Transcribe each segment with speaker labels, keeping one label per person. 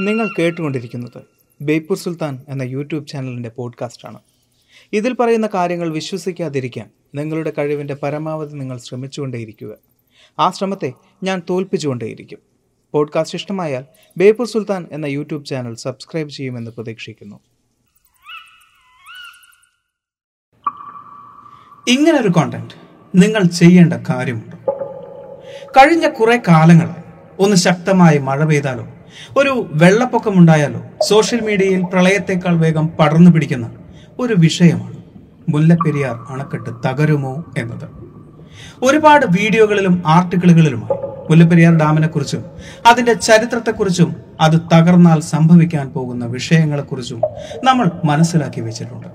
Speaker 1: നിങ്ങൾ കേട്ടുകൊണ്ടിരിക്കുന്നത് ബേപ്പൂർ സുൽത്താൻ എന്ന യൂട്യൂബ് ചാനലിന്റെ പോഡ്കാസ്റ്റാണ്. ഇതിൽ പറയുന്ന കാര്യങ്ങൾ വിശ്വസിക്കാതിരിക്കാൻ നിങ്ങളുടെ കഴിവിന്റെ പരമാവധി നിങ്ങൾ ശ്രമിച്ചുകൊണ്ടേയിരിക്കുക. ആ ശ്രമത്തെ ഞാൻ തോൽപ്പിച്ചുകൊണ്ടേയിരിക്കും. പോഡ്കാസ്റ്റ് ഇഷ്ടമായാൽ ബേപ്പൂർ സുൽത്താൻ എന്ന യൂട്യൂബ് ചാനൽ സബ്സ്ക്രൈബ് ചെയ്യുമെന്ന് പ്രതീക്ഷിക്കുന്നു. ഇങ്ങനൊരു കോണ്ടന്റ് നിങ്ങൾ ചെയ്യേണ്ട കാര്യമുണ്ട്. കഴിഞ്ഞ കുറേ കാലങ്ങളായി ഒന്ന് ശക്തമായി മഴ പെയ്താലോ ഒരു വെള്ളപ്പൊക്കമുണ്ടായാലോ? സോഷ്യൽ മീഡിയയിൽ പ്രളയത്തെക്കാൾ വേഗം പടർന്നു പിടിക്കുന്ന ഒരു വിഷയമാണ് മുല്ലപ്പെരിയാർ അണക്കെട്ട് തകരുമോ എന്നത്. ഒരുപാട് വീഡിയോകളിലും ആർട്ടിക്കിളുകളിലുമായി മുല്ലപ്പെരിയാർ ഡാമിനെ കുറിച്ചും അതിന്റെ ചരിത്രത്തെക്കുറിച്ചും അത് തകർന്നാൽ സംഭവിക്കാൻ പോകുന്ന വിഷയങ്ങളെക്കുറിച്ചും നമ്മൾ മനസ്സിലാക്കി വെച്ചിട്ടുണ്ട്.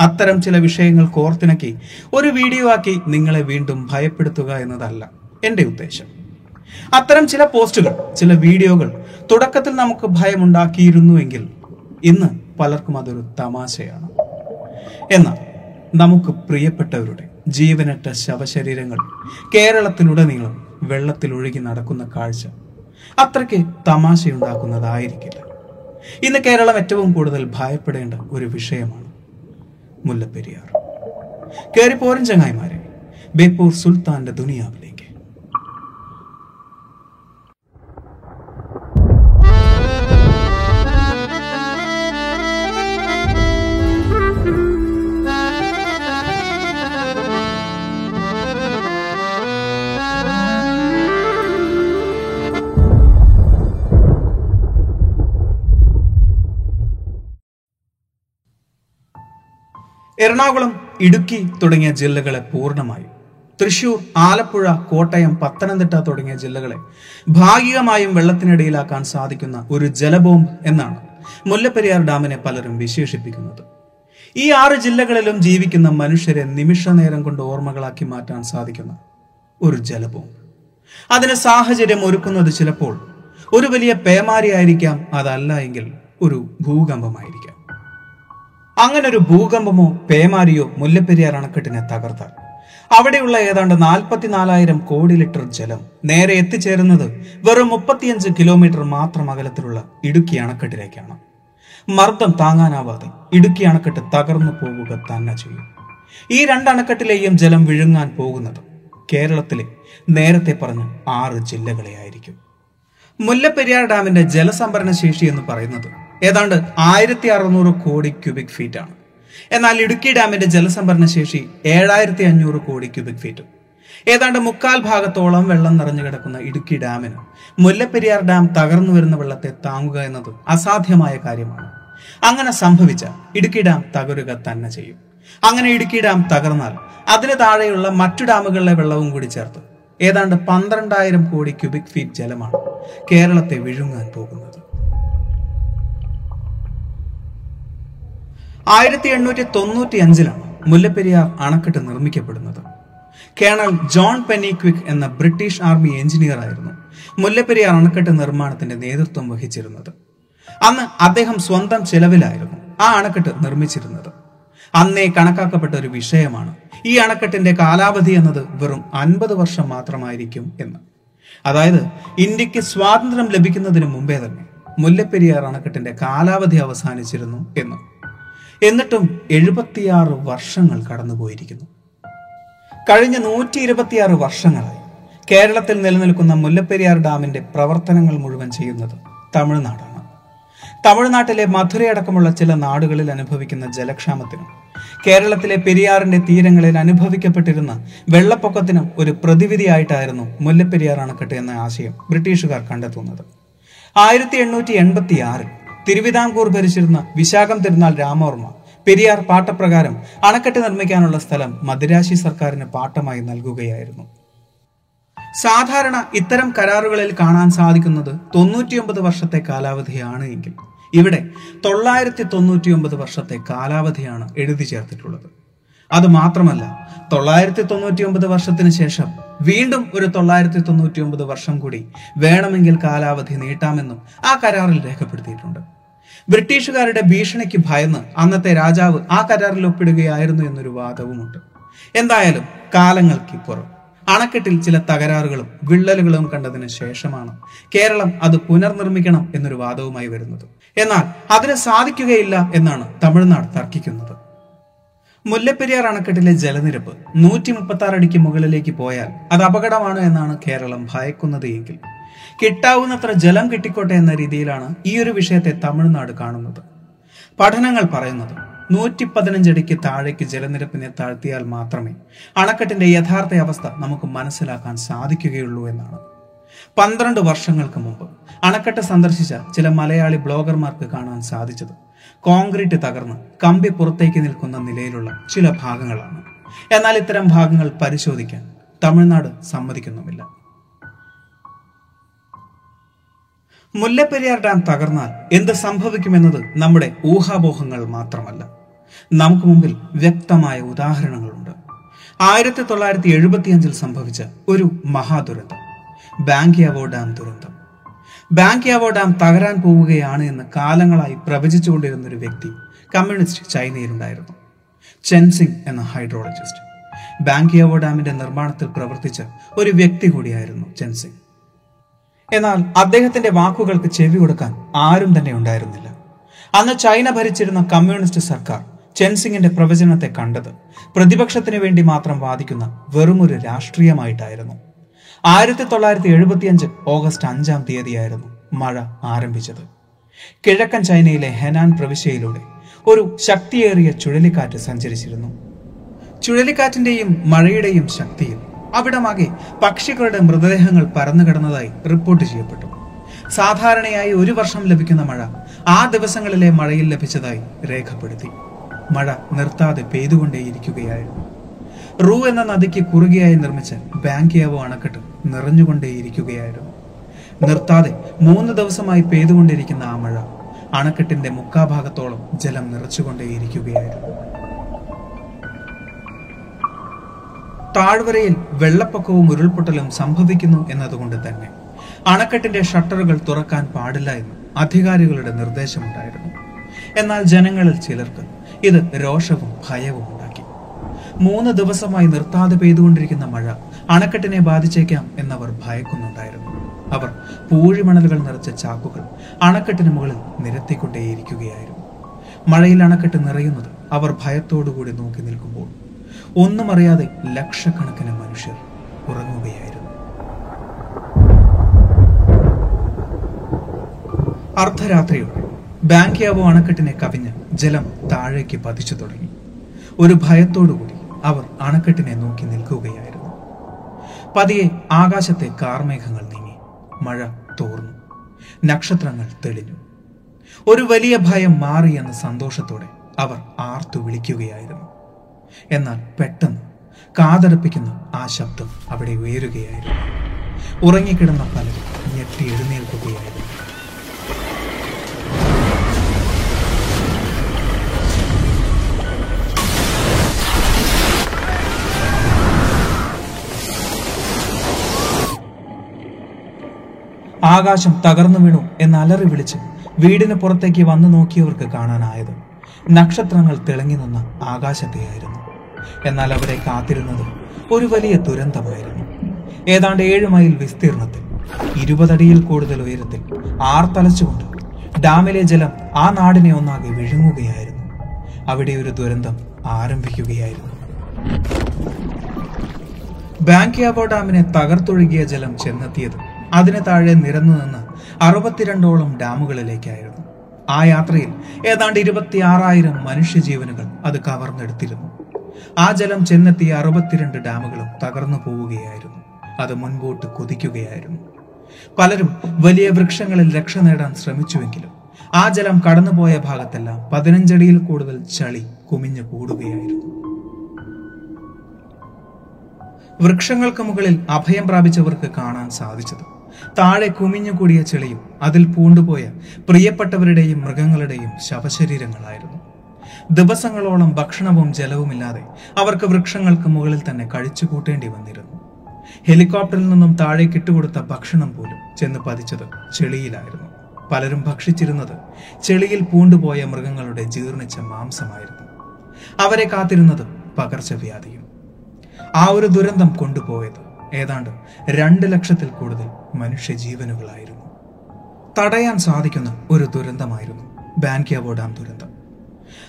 Speaker 1: അത്തരം ചില വിഷയങ്ങൾ കോർത്തിണക്കി ഒരു വീഡിയോ ആക്കി നിങ്ങളെ വീണ്ടും ഭയപ്പെടുത്തുക എന്നതല്ല എന്റെ ഉദ്ദേശം. അത്തരം ചില പോസ്റ്റുകൾ ചില വീഡിയോകൾ തുടക്കത്തിൽ നമുക്ക് ഭയമുണ്ടാക്കിയിരുന്നുവെങ്കിൽ ഇന്ന് പലർക്കും അതൊരു തമാശയാണ്. എന്നാൽ നമുക്ക് പ്രിയപ്പെട്ടവരുടെ ജീവനറ്റ ശവശരീരങ്ങൾ കേരളത്തിലുടനീളം വെള്ളത്തിൽ ഒഴുകി നടക്കുന്ന കാഴ്ച അത്രയ്ക്ക് തമാശയുണ്ടാക്കുന്നതായിരിക്കില്ല. ഇന്ന് കേരളം ഏറ്റവും കൂടുതൽ ഭയപ്പെടേണ്ട ഒരു വിഷയമാണ് മുല്ലപ്പെരിയാർ. കയറിപ്പോരൻ ചങ്ങായിമാരെ ബേപ്പൂർ സുൽത്താന്റെ ദുനിയാവിലേക്ക്. എറണാകുളം ഇടുക്കി തുടങ്ങിയ ജില്ലകളെ പൂർണമായും. തൃശൂർ ആലപ്പുഴ കോട്ടയം പത്തനംതിട്ട തുടങ്ങിയ ജില്ലകളെ ഭാഗികമായും വെള്ളത്തിനിടയിലാക്കാൻ സാധിക്കുന്ന ഒരു ജലബോംബ് എന്നാണ് മുല്ലപ്പെരിയാർ ഡാമിനെ പലരും വിശേഷിപ്പിക്കുന്നത്. ഈ ആറ് ജില്ലകളിലും ജീവിക്കുന്ന മനുഷ്യരെ നിമിഷ നേരം കൊണ്ട് ഓർമ്മകളാക്കി മാറ്റാൻ സാധിക്കുന്ന ഒരു ജലബോംബ്. അതിന് സാഹചര്യം ഒരുക്കുന്നത് ചിലപ്പോൾ ഒരു വലിയ പേമാരിയായിരിക്കാം അതല്ല എങ്കിൽ ഒരു ഭൂകമ്പമായിരിക്കാം. അങ്ങനെ ഒരു ഭൂകമ്പമോ പേമാരിയോ മുല്ലപ്പെരിയാർ അണക്കെട്ടിനെ തകർത്താൽ. അവിടെയുള്ള ഏതാണ്ട് നാൽപ്പത്തിനാലായിരം കോടി ലിറ്റർ ജലം നേരെ എത്തിച്ചേരുന്നത് വെറും മുപ്പത്തിയഞ്ച് കിലോമീറ്റർ മാത്രം അകലത്തിലുള്ള ഇടുക്കി അണക്കെട്ടിലേക്കാണ്. മർദ്ദം താങ്ങാനാവാതെ ഇടുക്കി അണക്കെട്ട് തകർന്നു പോവുക തന്നെ ചെയ്യും. ഈ രണ്ട് അണക്കെട്ടിലെയും ജലം വിഴുങ്ങാൻ പോകുന്നത് കേരളത്തിലെ നേരത്തെ പറഞ്ഞ ആറ് ജില്ലകളെ ആയിരിക്കും മുല്ലപ്പെരിയാർ ഡാമിന്റെ ജലസംഭരണ ശേഷി എന്ന് പറയുന്നത് ഏതാണ്ട് ആയിരത്തി അറുന്നൂറ് കോടി ക്യൂബിക് ഫീറ്റ് ആണ്. എന്നാൽ ഇടുക്കി ഡാമിന്റെ ജലസംഭരണ ശേഷി ഏഴായിരത്തി അഞ്ഞൂറ് കോടി ക്യൂബിക് ഫീറ്റും. ഏതാണ്ട് മുക്കാൽ ഭാഗത്തോളം വെള്ളം നിറഞ്ഞു കിടക്കുന്ന ഇടുക്കി ഡാമിന് മുല്ലപ്പെരിയാർ ഡാം തകർന്നു വരുന്ന വെള്ളത്തെ താങ്ങുക എന്നത് അസാധ്യമായ കാര്യമാണ്. അങ്ങനെ സംഭവിച്ച ഇടുക്കി ഡാം തകരുക തന്നെ ചെയ്യും. അങ്ങനെ ഇടുക്കി ഡാം തകർന്നാൽ അതിന് താഴെയുള്ള മറ്റു ഡാമുകളിലെ വെള്ളവും കൂടി ചേർത്ത് ഏതാണ്ട് പന്ത്രണ്ടായിരം കോടി ക്യൂബിക് ഫീറ്റ് ജലമാണ് കേരളത്തെ വിഴുങ്ങാൻ പോകുന്നത്. ആയിരത്തി എണ്ണൂറ്റി തൊണ്ണൂറ്റി അഞ്ചിലാണ് മുല്ലപ്പെരിയാർ അണക്കെട്ട് നിർമ്മിക്കപ്പെടുന്നത്. കേണൽ ജോൺ പെനിക്വിക് എന്ന ബ്രിട്ടീഷ് ആർമി എഞ്ചിനീയർ ആയിരുന്നു മുല്ലപ്പെരിയാർ അണക്കെട്ട് നിർമ്മാണത്തിന്റെ നേതൃത്വം വഹിച്ചിരുന്നത്. അന്ന് അദ്ദേഹം സ്വന്തം ചെലവിലായിരുന്നു ആ അണക്കെട്ട് നിർമ്മിച്ചിരുന്നത്. അന്നേ കണക്കാക്കപ്പെട്ട ഒരു വിഷയമാണ് ഈ അണക്കെട്ടിന്റെ കാലാവധി എന്നത് വെറും അൻപത് വർഷം മാത്രമായിരിക്കും എന്ന്. അതായത് ഇന്ത്യയ്ക്ക് സ്വാതന്ത്ര്യം ലഭിക്കുന്നതിന് മുമ്പേ തന്നെ മുല്ലപ്പെരിയാർ അണക്കെട്ടിന്റെ കാലാവധി അവസാനിച്ചിരുന്നു എന്ന്. എന്നിട്ടും എഴുപത്തിയാറ് വർഷങ്ങൾ കടന്നുപോയിരിക്കുന്നു. കഴിഞ്ഞ നൂറ്റി ഇരുപത്തിയാറ് വർഷങ്ങളായി കേരളത്തിൽ നിലനിൽക്കുന്ന മുല്ലപ്പെരിയാർ ഡാമിന്റെ പ്രവർത്തനങ്ങൾ മുഴുവൻ ചെയ്യുന്നത് തമിഴ്നാടാണ്. തമിഴ്നാട്ടിലെ മധുരയടക്കമുള്ള ചില നാടുകളിൽ അനുഭവിക്കുന്ന ജലക്ഷാമത്തിനും കേരളത്തിലെ പെരിയാറിന്റെ തീരങ്ങളിൽ അനുഭവിക്കപ്പെട്ടിരുന്ന വെള്ളപ്പൊക്കത്തിനും ഒരു പ്രതിവിധിയായിട്ടായിരുന്നു മുല്ലപ്പെരിയാർ അണക്കെട്ട് എന്ന ആശയം ബ്രിട്ടീഷുകാർ കണ്ടെത്തുന്നത്. ആയിരത്തി എണ്ണൂറ്റി എൺപത്തി ആറിൽ തിരുവിതാംകൂർ ഭരിച്ചിരുന്ന വിശാഖം തിരുനാൾ രാമവർമ്മ പെരിയാർ പാട്ടപ്രകാരം അണക്കെട്ട് നിർമ്മിക്കാനുള്ള സ്ഥലം മദിരാശി സർക്കാരിന് പാട്ടമായി നൽകുകയായിരുന്നു. സാധാരണ ഇത്തരം കരാറുകളിൽ കാണാൻ സാധിക്കുന്നത് തൊണ്ണൂറ്റിയൊമ്പത് വർഷത്തെ കാലാവധിയാണ് എങ്കിൽ ഇവിടെ തൊള്ളായിരത്തി തൊണ്ണൂറ്റിയൊമ്പത് വർഷത്തെ കാലാവധിയാണ് എഴുതി ചേർത്തിട്ടുള്ളത്. അത് മാത്രമല്ല തൊള്ളായിരത്തി തൊണ്ണൂറ്റിയൊമ്പത് വർഷത്തിന് ശേഷം വീണ്ടും ഒരു തൊള്ളായിരത്തി തൊണ്ണൂറ്റിയൊമ്പത് വർഷം കൂടി വേണമെങ്കിൽ കാലാവധി നീട്ടാമെന്നും ആ കരാറിൽ രേഖപ്പെടുത്തിയിട്ടുണ്ട്. ബ്രിട്ടീഷുകാരുടെ ഭീഷണിക്ക് ഭയന്ന് അന്നത്തെ രാജാവ് ആ കരാറിൽ ഒപ്പിടുകയായിരുന്നു എന്നൊരു വാദവുമുണ്ട്. എന്തായാലും കാലങ്ങൾക്കിപ്പുറം അണക്കെട്ടിൽ ചില തകരാറുകളും വിള്ളലുകളും കണ്ടതിന് ശേഷമാണ് കേരളം അത് പുനർനിർമ്മിക്കണം എന്നൊരു വാദവുമായി വരുന്നത്. എന്നാൽ അതിന് സാധിക്കുകയില്ല എന്നാണ് തമിഴ്നാട് തർക്കിക്കുന്നത്. മുല്ലപ്പെരിയാർ അണക്കെട്ടിലെ ജലനിരപ്പ് നൂറ്റി മുപ്പത്തി അടിക്ക് മുകളിലേക്ക് പോയാൽ അത് അപകടമാണ് എന്നാണ് കേരളം ഭയക്കുന്നത് എങ്കിൽ കിട്ടാവുന്നത്ര ജലം കിട്ടിക്കോട്ടെ എന്ന രീതിയിലാണ് ഈ ഒരു വിഷയത്തെ തമിഴ്നാട് കാണുന്നത്. പഠനങ്ങൾ പറയുന്നത് നൂറ്റി പതിനഞ്ചടിക്ക് താഴേക്ക് ജലനിരപ്പിനെ താഴ്ത്തിയാൽ മാത്രമേ അണക്കെട്ടിന്റെ യഥാർത്ഥ അവസ്ഥ നമുക്ക് മനസ്സിലാക്കാൻ സാധിക്കുകയുള്ളൂ എന്നാണ്. പന്ത്രണ്ട് വർഷങ്ങൾക്ക് മുമ്പ് അണക്കെട്ട് സന്ദർശിച്ച ചില മലയാളി ബ്ലോഗർമാർക്ക് കാണാൻ സാധിച്ചത് കോൺക്രീറ്റ് തകർന്ന് കമ്പി പുറത്തേക്ക് നിൽക്കുന്ന നിലയിലുള്ള ചില ഭാഗങ്ങളാണ്. എന്നാൽ ഇത്തരം ഭാഗങ്ങൾ പരിശോധിക്കാൻ തമിഴ്നാട് സമ്മതിക്കുന്നുമില്ല. മുല്ലപ്പെരിയാർ ഡാം തകർന്നാൽ എന്ത് സംഭവിക്കുമെന്നത് നമ്മുടെ ഊഹാപോഹങ്ങൾ മാത്രമല്ല. നമുക്ക് മുമ്പിൽ വ്യക്തമായ ഉദാഹരണങ്ങളുണ്ട്. ആയിരത്തി തൊള്ളായിരത്തി എഴുപത്തിയഞ്ചിൽ സംഭവിച്ച ഒരു മഹാദുരന്തം. ബാങ്കിയാവോ ഡാം ദുരന്തം. ബാങ്കിയാവോ ഡാം തകരാൻ പോവുകയാണ് എന്ന് കാലങ്ങളായി പ്രവചിച്ചുകൊണ്ടിരുന്ന ഒരു വ്യക്തി കമ്മ്യൂണിസ്റ്റ് ചൈനയിലുണ്ടായിരുന്നു. ചെൻസിംഗ് എന്ന ഹൈഡ്രോളജിസ്റ്റ്. ബാങ്കിയാവോ ഡാമിന്റെ നിർമ്മാണത്തിൽ പ്രവർത്തിച്ച ഒരു വ്യക്തി കൂടിയായിരുന്നു ചെൻസിംഗ് എന്നാൽ അദ്ദേഹത്തിന്റെ വാക്കുകൾക്ക് ചെവി കൊടുക്കാൻ ആരും തന്നെ ഉണ്ടായിരുന്നില്ല. അന്ന് ചൈന ഭരിച്ചിരുന്ന കമ്മ്യൂണിസ്റ്റ് സർക്കാർ ചെൻസിംഗിന്റെ പ്രവചനത്തെ കണ്ടത് പ്രതിപക്ഷത്തിന് വേണ്ടി മാത്രം വാദിക്കുന്ന വെറുമൊരു രാഷ്ട്രീയമായിട്ടായിരുന്നു. ആയിരത്തി തൊള്ളായിരത്തി എഴുപത്തിയഞ്ച് ഓഗസ്റ്റ് അഞ്ചാം തീയതിയായിരുന്നു മഴ ആരംഭിച്ചത്. കിഴക്കൻ ചൈനയിലെ ഹെനാൻ പ്രവിശ്യയിലൂടെ ഒരു ശക്തിയേറിയ ചുഴലിക്കാറ്റ് സഞ്ചരിച്ചിരുന്നു. ചുഴലിക്കാറ്റിന്റെയും മഴയുടെയും ശക്തിയിൽ അവിടമാകെ പക്ഷികളുടെ മൃതദേഹങ്ങൾ പരന്നു കിടന്നതായി റിപ്പോർട്ട് ചെയ്യപ്പെട്ടു. സാധാരണയായി ഒരു വർഷം ലഭിക്കുന്ന മഴ ആ ദിവസങ്ങളിലെ മഴയിൽ ലഭിച്ചതായി രേഖപ്പെടുത്തി. മഴ നിർത്താതെ പെയ്തുകൊണ്ടേയിരിക്കുകയായിരുന്നു. റൂ എന്ന നദിക്ക് കുറുകയായി നിർമ്മിച്ച ബാങ്കിയാവോ അണക്കെട്ട് നിറഞ്ഞുകൊണ്ടേയിരിക്കുകയായിരുന്നു. നിർത്താതെ മൂന്ന് ദിവസമായി പെയ്തുകൊണ്ടിരിക്കുന്ന ആ മഴ അണക്കെട്ടിന്റെ മുക്കാഭാഗത്തോളം ജലം നിറച്ചുകൊണ്ടേയിരിക്കുകയായിരുന്നു. താഴ്വരയിൽ വെള്ളപ്പൊക്കവും ഉരുൾപൊട്ടലും സംഭവിക്കുന്നു എന്നതുകൊണ്ട് തന്നെ അണക്കെട്ടിന്റെ ഷട്ടറുകൾ തുറക്കാൻ പാടില്ല എന്ന് അധികാരികളുടെ നിർദ്ദേശമുണ്ടായിരുന്നു. എന്നാൽ ജനങ്ങളിൽ ചിലർക്ക് ഇത് രോഷവും ഭയവും ഉണ്ടാക്കി. മൂന്ന് ദിവസമായി നിർത്താതെ പെയ്തുകൊണ്ടിരിക്കുന്ന മഴ അണക്കെട്ടിനെ ബാധിച്ചേക്കാം എന്നവർ ഭയക്കുന്നുണ്ടായിരുന്നു. അവർ പൂഴിമണലുകൾ നിറച്ച ചാക്കുകൾ അണക്കെട്ടിന് മുകളിൽ നിരത്തിക്കൊണ്ടേയിരിക്കുകയായിരുന്നു. മഴയിൽ അണക്കെട്ട് നിറയുന്നത് അവർ ഭയത്തോടുകൂടി നോക്കി നിൽക്കുമ്പോൾ ഒന്നും അറിയാതെ ലക്ഷക്കണക്കിന് മനുഷ്യർ ഉറങ്ങുകയായിരുന്നു. അർദ്ധരാത്രിയോടെ ബാങ്കിയാവോ അണക്കെട്ടിനെ കവിഞ്ഞ് ജലം താഴേക്ക് പതിച്ചു തുടങ്ങി. ഒരു ഭയത്തോടുകൂടി അവർ അണക്കെട്ടിനെ നോക്കി നിൽക്കുകയായിരുന്നു. പതിയെ ആകാശത്തെ കാർമേഘങ്ങൾ നീങ്ങി. മഴ തോർന്നു. നക്ഷത്രങ്ങൾ തെളിഞ്ഞു. ഒരു വലിയ ഭയം മാറിയെന്ന സന്തോഷത്തോടെ അവർ ആർത്തു വിളിക്കുകയായിരുന്നു. എന്നാൽ പെട്ടെന്ന് കാതടപ്പിക്കുന്ന ആ ശബ്ദം അവിടെ ഉയരുകയായിരുന്നു. ഉറങ്ങിക്കിടന്ന പലരും ഞെട്ടി എഴുന്നേൽക്കുകയായിരുന്നു. ആകാശം തകർന്നു വീണു എന്ന് അലറി വിളിച്ച് വീടിന് പുറത്തേക്ക് വന്നു നോക്കിയവർക്ക് കാണാനായത് നക്ഷത്രങ്ങൾ തിളങ്ങി നിന്ന ആകാശത്തെയായിരുന്നു. എന്നാൽ അവരെ കാത്തിരുന്നത് ഒരു വലിയ ദുരന്തമായിരുന്നു. ഏതാണ്ട് ഏഴ് മൈൽ വിസ്തീർണത്തിൽ ഇരുപതടിയിൽ കൂടുതൽ ഉയരത്തിൽ ആർത്തലച്ചുകൊണ്ട് ഡാമിലെ ജലം ആ നാടിനെ ഒന്നാകെ വിഴുങ്ങുകയായിരുന്നു. അവിടെ ഒരു ദുരന്തം ആരംഭിക്കുകയായിരുന്നു. ബാങ്കിയാബോ ഡാമിനെ തകർത്തൊഴുകിയ ജലം ചെന്നെത്തിയത് അതിന് താഴെ നിരന്നു നിന്ന് അറുപത്തിരണ്ടോളം ഡാമുകളിലേക്കായിരുന്നു. ആ യാത്രയിൽ ഏതാണ്ട് ഇരുപത്തിയാറായിരം മനുഷ്യജീവനുകൾ അത് കവർന്നെടുത്തിരുന്നു. ആ ജലം ചെന്നെത്തിയ അറുപത്തിരണ്ട് ഡാമുകളും തകർന്നു പോവുകയായിരുന്നു. അത് മുൻപോട്ട് കുതിക്കുകയായിരുന്നു. പലരും വലിയ വൃക്ഷങ്ങളിൽ രക്ഷ നേടാൻ ശ്രമിച്ചുവെങ്കിലും ആ ജലം കടന്നുപോയ ഭാഗത്തെല്ലാം പതിനഞ്ചടിയിൽ കൂടുതൽ ചളി കുമിഞ്ഞു കൂടുകയായിരുന്നു. വൃക്ഷങ്ങൾക്ക് മുകളിൽ അഭയം പ്രാപിച്ചവർക്ക് കാണാൻ സാധിച്ചത്. താഴെ കുമിഞ്ഞുകൂടിയ ചെളിയും അതിൽ പൂണ്ടുപോയ പ്രിയപ്പെട്ടവരുടെയും മൃഗങ്ങളുടെയും ശവശരീരങ്ങളായിരുന്നു. ദിവസങ്ങളോളം ഭക്ഷണവും ജലവുമില്ലാതെ അവർക്ക് വൃക്ഷങ്ങൾക്ക് മുകളിൽ തന്നെ കഴിച്ചു കൂട്ടേണ്ടി വന്നിരുന്നു. ഹെലികോപ്റ്ററിൽ നിന്നും താഴേക്ക് ഇട്ടുകൊടുത്ത ഭക്ഷണം പോലും ചെന്ന് പതിച്ചത് ചെളിയിലായിരുന്നു. പലരും ഭക്ഷിച്ചിരുന്നത് ചെളിയിൽ പൂണ്ടുപോയ മൃഗങ്ങളുടെ ജീർണിച്ച മാംസമായിരുന്നു. അവരെ കാത്തിരുന്നത് പകർച്ചവ്യാധിയും. ആ ഒരു ദുരന്തം കൊണ്ടുപോയത് ഏതാണ്ട് രണ്ട് ലക്ഷത്തിൽ കൂടുതൽ മനുഷ്യജീവനുകളായിരുന്നു. തടയാൻ സാധിക്കുന്ന ഒരു ദുരന്തമായിരുന്നു ബാങ്കിയാവോ ഡാം ദുരന്തം.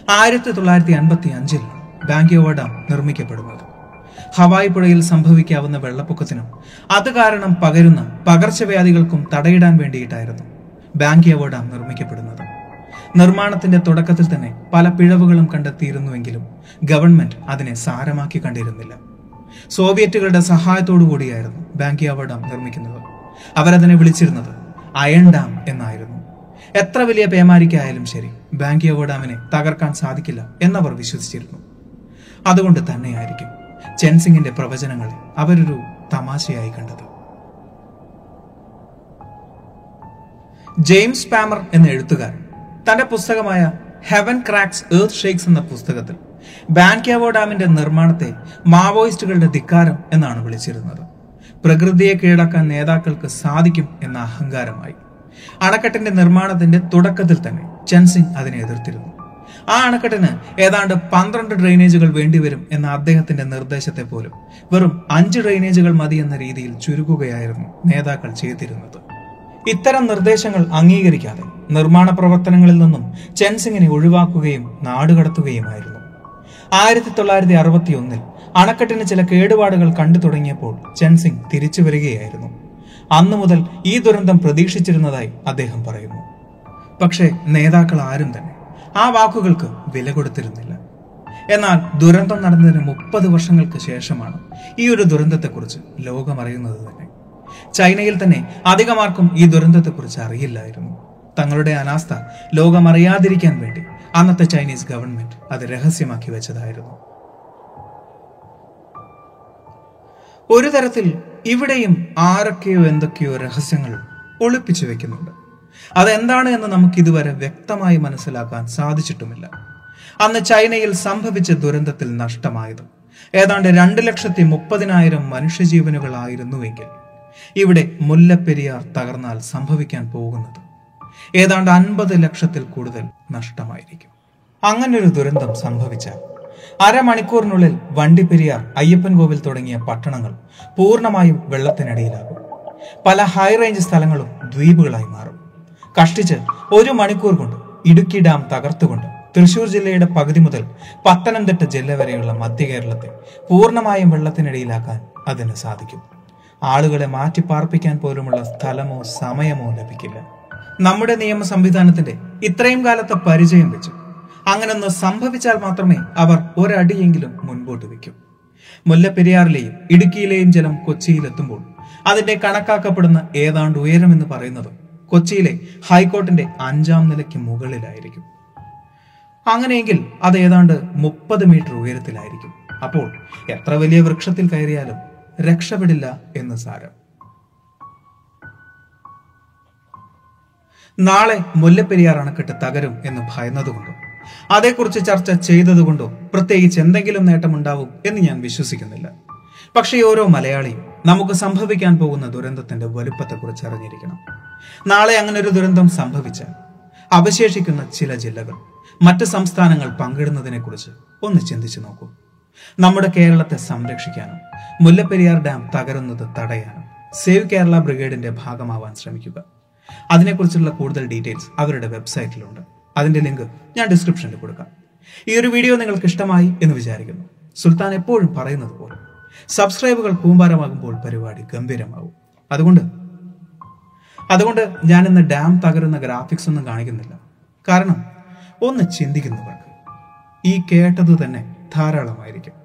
Speaker 1: ആയിരത്തി തൊള്ളായിരത്തി അൻപത്തി അഞ്ചിൽ ബാങ്കിയോവ ഡാം നിർമ്മിക്കപ്പെടുന്നത്. ഹവായ് പുഴയിൽ സംഭവിക്കാവുന്ന വെള്ളപ്പൊക്കത്തിനും അത് കാരണം പകരുന്ന പകർച്ചവ്യാധികൾക്കും തടയിടാൻ വേണ്ടിയിട്ടായിരുന്നു ബാങ്കിയോവ ഡാം നിർമ്മിക്കപ്പെടുന്നത്. നിർമ്മാണത്തിന്റെ തുടക്കത്തിൽ തന്നെ പല പിഴവുകളും കണ്ടെത്തിയിരുന്നുവെങ്കിലും ഗവൺമെന്റ് അതിനെ സാരമാക്കി കണ്ടിരുന്നില്ല. സോവിയറ്റുകളുടെ സഹായത്തോടു കൂടിയായിരുന്നു ബാങ്കിയാവോ ഡാം നിർമ്മിക്കുന്നത്. അവരതിനെ വിളിച്ചിരുന്നത് അയൺ ഡാം എന്നായിരുന്നു. എത്ര വലിയ പേമാരിക്കായാലും ശരി ബാങ്കിയാവോ ഡാമിനെ തകർക്കാൻ സാധിക്കില്ല എന്നവർ വിശ്വസിച്ചിരുന്നു. അതുകൊണ്ട് തന്നെയായിരിക്കും ചെൻസിംഗിന്റെ പ്രവചനങ്ങളെ അവരൊരു തമാശയായി കണ്ടത്. ജെയിംസ് പാമർ എന്ന എഴുത്തുകാരൻ തന്റെ പുസ്തകമായ ഹെവൻ ക്രാക്സ് എർത്ത് ഷേക്സ് എന്ന പുസ്തകത്തിൽ ബാൻക്യാവോ ഡാമിന്റെ നിർമ്മാണത്തെ മാവോയിസ്റ്റുകളുടെ ധിക്കാരം എന്നാണ് വിളിച്ചിരുന്നത്. പ്രകൃതിയെ കീഴടക്കാൻ നേതാക്കൾക്ക് സാധിക്കും എന്ന അഹങ്കാരമായി അണക്കെട്ടിന്റെ നിർമ്മാണത്തിന്റെ തുടക്കത്തിൽ തന്നെ ചൻസിംഗ് അതിനെ എതിർത്തിരുന്നു. ആ അണക്കെട്ടിന് ഏതാണ്ട് പന്ത്രണ്ട് ഡ്രെയിനേജുകൾ വേണ്ടിവരും എന്ന അദ്ദേഹത്തിന്റെ നിർദ്ദേശത്തെ പോലും വെറും അഞ്ച് ഡ്രെയിനേജുകൾ മതി എന്ന രീതിയിൽ ചുരുക്കുകയായിരുന്നു നേതാക്കൾ ചെയ്തിരുന്നത്. ഇത്തരം നിർദ്ദേശങ്ങൾ അംഗീകരിക്കാതെ നിർമ്മാണ പ്രവർത്തനങ്ങളിൽ നിന്നും ചെൻസിങ്ങിനെ ഒഴിവാക്കുകയും നാടുകടത്തുകയുമായിരുന്നു. ആയിരത്തി തൊള്ളായിരത്തി അറുപത്തി ഒന്നിൽ അണക്കെട്ടിന് ചില കേടുപാടുകൾ കണ്ടു തുടങ്ങിയപ്പോൾ ചെൻസിംഗ് തിരിച്ചു വരികയായിരുന്നു. അന്നു മുതൽ ഈ ദുരന്തം പ്രതീക്ഷിച്ചിരുന്നതായി അദ്ദേഹം പറയുന്നു. പക്ഷേ നേതാക്കൾ ആരും തന്നെ ആ വാക്കുകൾക്ക് വില കൊടുത്തിരുന്നില്ല. എന്നാൽ ദുരന്തം നടന്നതിന് മുപ്പത് വർഷങ്ങൾക്ക് ശേഷമാണ് ഈ ഒരു ദുരന്തത്തെക്കുറിച്ച് ലോകം അറിയുന്നത് തന്നെ. ചൈനയിൽ തന്നെ അധികമാർക്കും ഈ ദുരന്തത്തെക്കുറിച്ച് അറിയില്ലായിരുന്നു. തങ്ങളുടെ അനാസ്ഥ ലോകമറിയാതിരിക്കാൻ വേണ്ടി അന്നത്തെ ചൈനീസ് ഗവൺമെന്റ് അത് രഹസ്യമാക്കി വെച്ചതായിരുന്നു. ഒരു തരത്തിൽ ഇവിടെയും ആരൊക്കെയോ എന്തൊക്കെയോ രഹസ്യങ്ങൾ ഒളിപ്പിച്ചു വെക്കുന്നുണ്ട്. അതെന്താണ് എന്ന് നമുക്ക് ഇതുവരെ വ്യക്തമായി മനസ്സിലാക്കാൻ സാധിച്ചിട്ടുമില്ല. അന്ന് ചൈനയിൽ സംഭവിച്ച ദുരന്തത്തിൽ നഷ്ടമായത് ഏതാണ്ട് രണ്ട് ലക്ഷത്തി മുപ്പതിനായിരം മനുഷ്യജീവനുകളായിരുന്നുവെങ്കിൽ ഇവിടെ മുല്ലപ്പെരിയാർ തകർന്നാൽ സംഭവിക്കാൻ പോകുന്നത് ഏതാണ്ട് അൻപത് ലക്ഷത്തിൽ കൂടുതൽ നഷ്ടമായിരിക്കും. അങ്ങനൊരു ദുരന്തം സംഭവിച്ചാൽ അരമണിക്കൂറിനുള്ളിൽ വണ്ടിപ്പെരിയാർ അയ്യപ്പൻ കോവിൽ തുടങ്ങിയ പട്ടണങ്ങൾ പൂർണമായും വെള്ളത്തിനടിയിലാകും. പല ഹൈ റേഞ്ച് സ്ഥലങ്ങളും ദ്വീപുകളായി മാറും. കഷ്ടിച്ച് ഒരു മണിക്കൂർ കൊണ്ട് ഇടുക്കി ഡാം തകർത്തുകൊണ്ട് തൃശൂർ ജില്ലയുടെ പകുതി മുതൽ പത്തനംതിട്ട ജില്ല വരെയുള്ള മധ്യ കേരളത്തെ പൂർണമായും വെള്ളത്തിനടിയിലാക്കാൻ അതിന് സാധിക്കും. ആളുകളെ മാറ്റിപ്പാർപ്പിക്കാൻ പോലുമുള്ള സ്ഥലമോ സമയമോ ലഭിക്കില്ല. നമ്മുടെ നിയമ സംവിധാനത്തിന്റെ ഇത്രയും കാലത്തെ പരിചയം വെച്ച് അങ്ങനൊന്ന് സംഭവിച്ചാൽ മാത്രമേ അവർ ഒരടിയെങ്കിലും മുൻപോട്ട് വയ്ക്കൂ. മുല്ലപ്പെരിയാറിലെയും ഇടുക്കിയിലെയും ജലം കൊച്ചിയിലെത്തുമ്പോൾ അതിന്റെ കണക്കാക്കപ്പെടുന്ന ഏതാണ്ട് ഉയരമെന്ന് പറയുന്നത് കൊച്ചിയിലെ ഹൈക്കോർട്ടിന്റെ അഞ്ചാം നിലയ്ക്ക് മുകളിലായിരിക്കും. അങ്ങനെയെങ്കിൽ അത് ഏതാണ്ട് മുപ്പത് മീറ്റർ ഉയരത്തിലായിരിക്കും. അപ്പോൾ എത്ര വലിയ വൃക്ഷത്തിൽ കയറിയാലും രക്ഷപ്പെടില്ല എന്ന് സാരം. നാളെ മുല്ലപ്പെരിയാർ അണക്കെട്ട് തകരും എന്ന് ഭയന്നതുകൊണ്ടോ അതേക്കുറിച്ച് ചർച്ച ചെയ്തതുകൊണ്ടോ പ്രത്യേകിച്ച് എന്തെങ്കിലും നേട്ടമുണ്ടാവും എന്ന് ഞാൻ വിശ്വസിക്കുന്നില്ല. പക്ഷേ ഓരോ മലയാളിയും നമുക്ക് സംഭവിക്കാൻ പോകുന്ന ദുരന്തത്തിന്റെ വലുപ്പത്തെക്കുറിച്ച് അറിഞ്ഞിരിക്കണം. നാളെ അങ്ങനെ ഒരു ദുരന്തം സംഭവിച്ചാൽ അവശേഷിക്കുന്ന ചില ജില്ലകൾ മറ്റ് സംസ്ഥാനങ്ങൾ പങ്കിടുന്നതിനെക്കുറിച്ച് ഒന്ന് ചിന്തിച്ചു നോക്കൂ. നമ്മുടെ കേരളത്തെ സംരക്ഷിക്കാനും മുല്ലപ്പെരിയാർ ഡാം തകരുന്നത് തടയാനും സേവ് കേരള ബ്രിഗേഡിന്റെ ഭാഗമാവാൻ ശ്രമിക്കുക. അതിനെക്കുറിച്ചുള്ള കൂടുതൽ ഡീറ്റെയിൽസ് അവരുടെ വെബ്സൈറ്റിലുണ്ട്. അതിന്റെ ലിങ്ക് ഞാൻ ഡിസ്ക്രിപ്ഷനിൽ കൊടുക്കാം. ഈ ഒരു വീഡിയോ നിങ്ങൾക്ക് ഇഷ്ടമായി എന്ന് വിചാരിക്കുന്നു. സുൽത്താൻ എപ്പോഴും പറയുന്നത് പോലെ സബ്സ്ക്രൈബുകൾ കൂമ്പാരമാകുമ്പോൾ പരിപാടി ഗംഭീരമാകും. അതുകൊണ്ട് അതുകൊണ്ട് ഞാൻ ഇന്ന് ഡാം തകരുന്ന ഗ്രാഫിക്സ് ഒന്നും കാണിക്കുന്നില്ല. കാരണം ഒന്ന് ചിന്തിക്കുന്നവർക്ക് ഈ കേട്ടത് തന്നെ ധാരാളമായിരിക്കും.